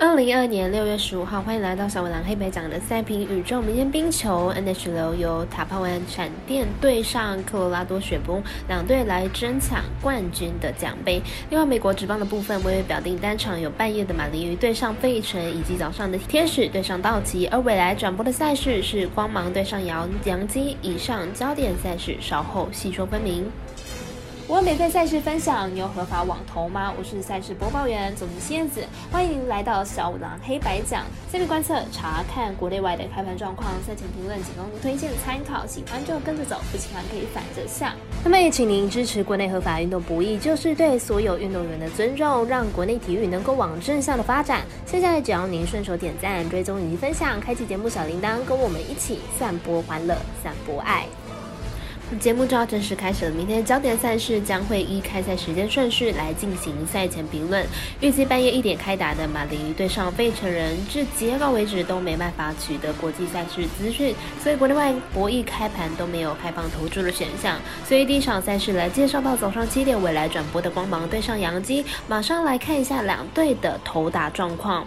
二零二年六月十五号，欢迎来到小五郎黑白奖的赛评宇宙明天冰球 NHL 由塔帕湾闪电对上科罗拉多雪崩，两队来争抢冠军的奖杯。另外，美国职棒的部分，微微表定单场有半夜的马林鱼对上费城，以及早上的天使对上道奇。而未来转播的赛事是光芒对上洋洋基。以上焦点赛事稍后细说分明。我有免费赛事分享，你有合法网投吗？我是赛事播报员总是仙子，欢迎来到小五郎黑白讲。赛面观测，查看国内外的开盘状况，赛前评论仅供推荐参考，喜欢就跟着走，不喜欢可以反着下。那么也请您支持国内合法运动不易，就是对所有运动员的尊重，让国内体育能够往正向的发展。现在只要您顺手点赞、追踪以及分享，开启节目小铃铛，跟我们一起散播欢乐，散播爱。节目就要正式开始了。明天焦点赛事将会依开赛时间顺序来进行赛前评论。预计半夜一点开打的马林鱼对上费城人，至截稿为止都没办法取得国际赛事资讯，所以国内外博弈开盘都没有开放投注的选项。所以第一场赛事来介绍到早上七点未来转播的光芒对上洋基，马上来看一下两队的投打状况。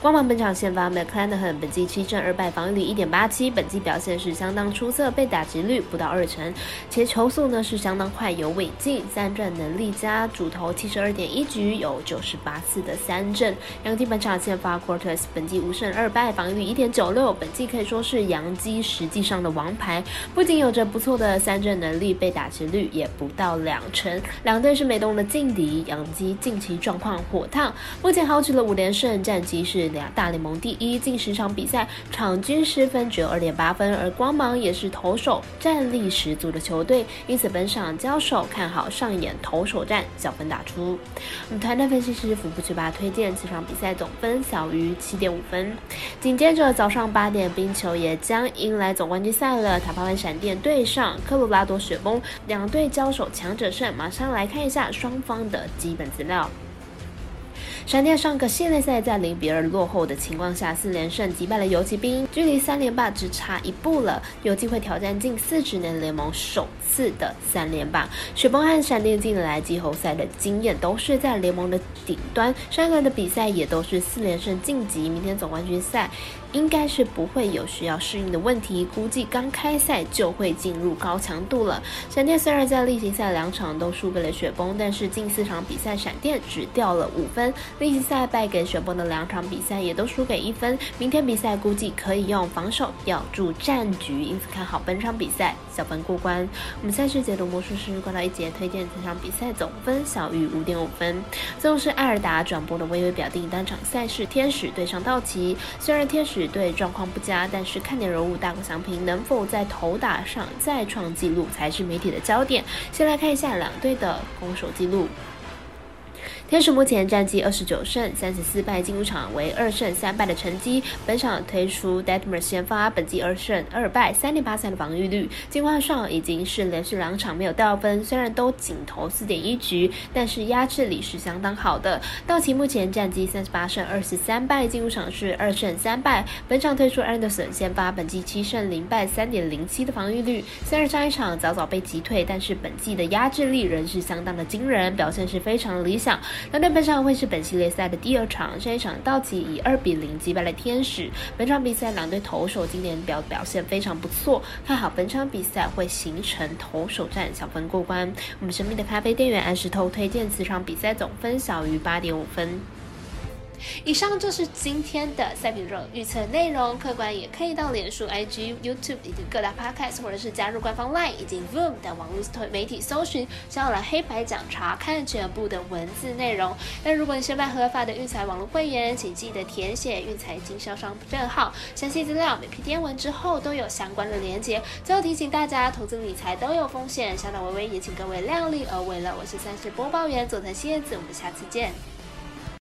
光芒本场先发 McClanahan，本季七胜二败，防御率一点八七，本季表现是相当出色，被打击率不到二成，且球速呢是相当快，有稳进，三振能力佳，主投七十二点一局，有九十八次的三振。杨基本场先发 Quarters，本季五胜二败，防御率一点九六，本季可以说是杨基实际上的王牌，不仅有着不错的三振能力，被打击率也不到两成。两队是美东的劲敌，杨基近期状况火烫，目前豪取了五连胜，战绩。是两大联盟第一，近十场比赛场均失分只有二点八分，而光芒也是投手战力十足的球队，因此本场交手看好上演投手战，小分打出。我们团队分析师福布奇巴推荐这场比赛总分小于七点五分。紧接着早上八点，冰球也将迎来总冠军赛了，塔帕湾闪电对上科罗拉多雪崩，两队交手强者胜，马上来看一下双方的基本资料。闪电上个系列赛在零比二落后的情况下，四连胜击败了游骑兵，距离三连霸只差一步了，有机会挑战近四十年联盟首次的三连霸。雪崩和闪电近来季后赛的经验都是在联盟的顶端，上轮的比赛也都是四连胜晋级，明天总冠军赛。应该是不会有需要适应的问题，估计刚开赛就会进入高强度了。闪电虽然在例行赛两场都输给了雪崩，但是近四场比赛闪电只掉了五分，例行赛败给雪崩的两场比赛也都输给一分。明天比赛估计可以用防守咬住战局，因此看好本场比赛小分过关。我们赛事解读魔术师关到一节推荐这场比赛总分小于五点五分。最后是艾尔达转播的微微表定单场赛事天使对上道奇，虽然天使。队状况不佳，但是看点人物大谷翔平能否在头打上再创纪录才是媒体的焦点。先来看一下两队的攻守记录。天使目前战绩二十九胜三十四败，进入场为二胜三败的成绩。本场推出 Detmer 先发，本季二胜二败，三点八三的防御率。进化上已经是连续两场没有掉分，虽然都仅投四点一局，但是压制力是相当好的。道奇目前战绩三十八胜二十三败，进入场是二胜三败。本场推出 Anderson 先发，本季七胜零败，三点零七的防御率。虽然上一场早早被击退，但是本季的压制力仍是相当的惊人，表现是非常理想。那队本场会是本系列赛的第二场，上一场道奇以二比零击败了天使。本场比赛两队投手今年表表现非常不错，看好本场比赛会形成投手战，小分过关。我们神秘的咖啡店员安石头推荐此场比赛总分小于八点五分。以上就是今天的赛品热预测内容，客观也可以到脸书、IG、YouTube 以及各大 Podcast，或者是加入官方 Line 以及 Voom 等网络媒体搜寻，想要来黑白讲查看全部的文字内容。但如果你是办合法的运财网络会员，请记得填写运财经销商证号，详细资料每篇电文之后都有相关的连接。最后提醒大家，投资理财都有风险，小岛微微也请各位量力而为了。我是三十播报员佐藤蝎子，我们下次见。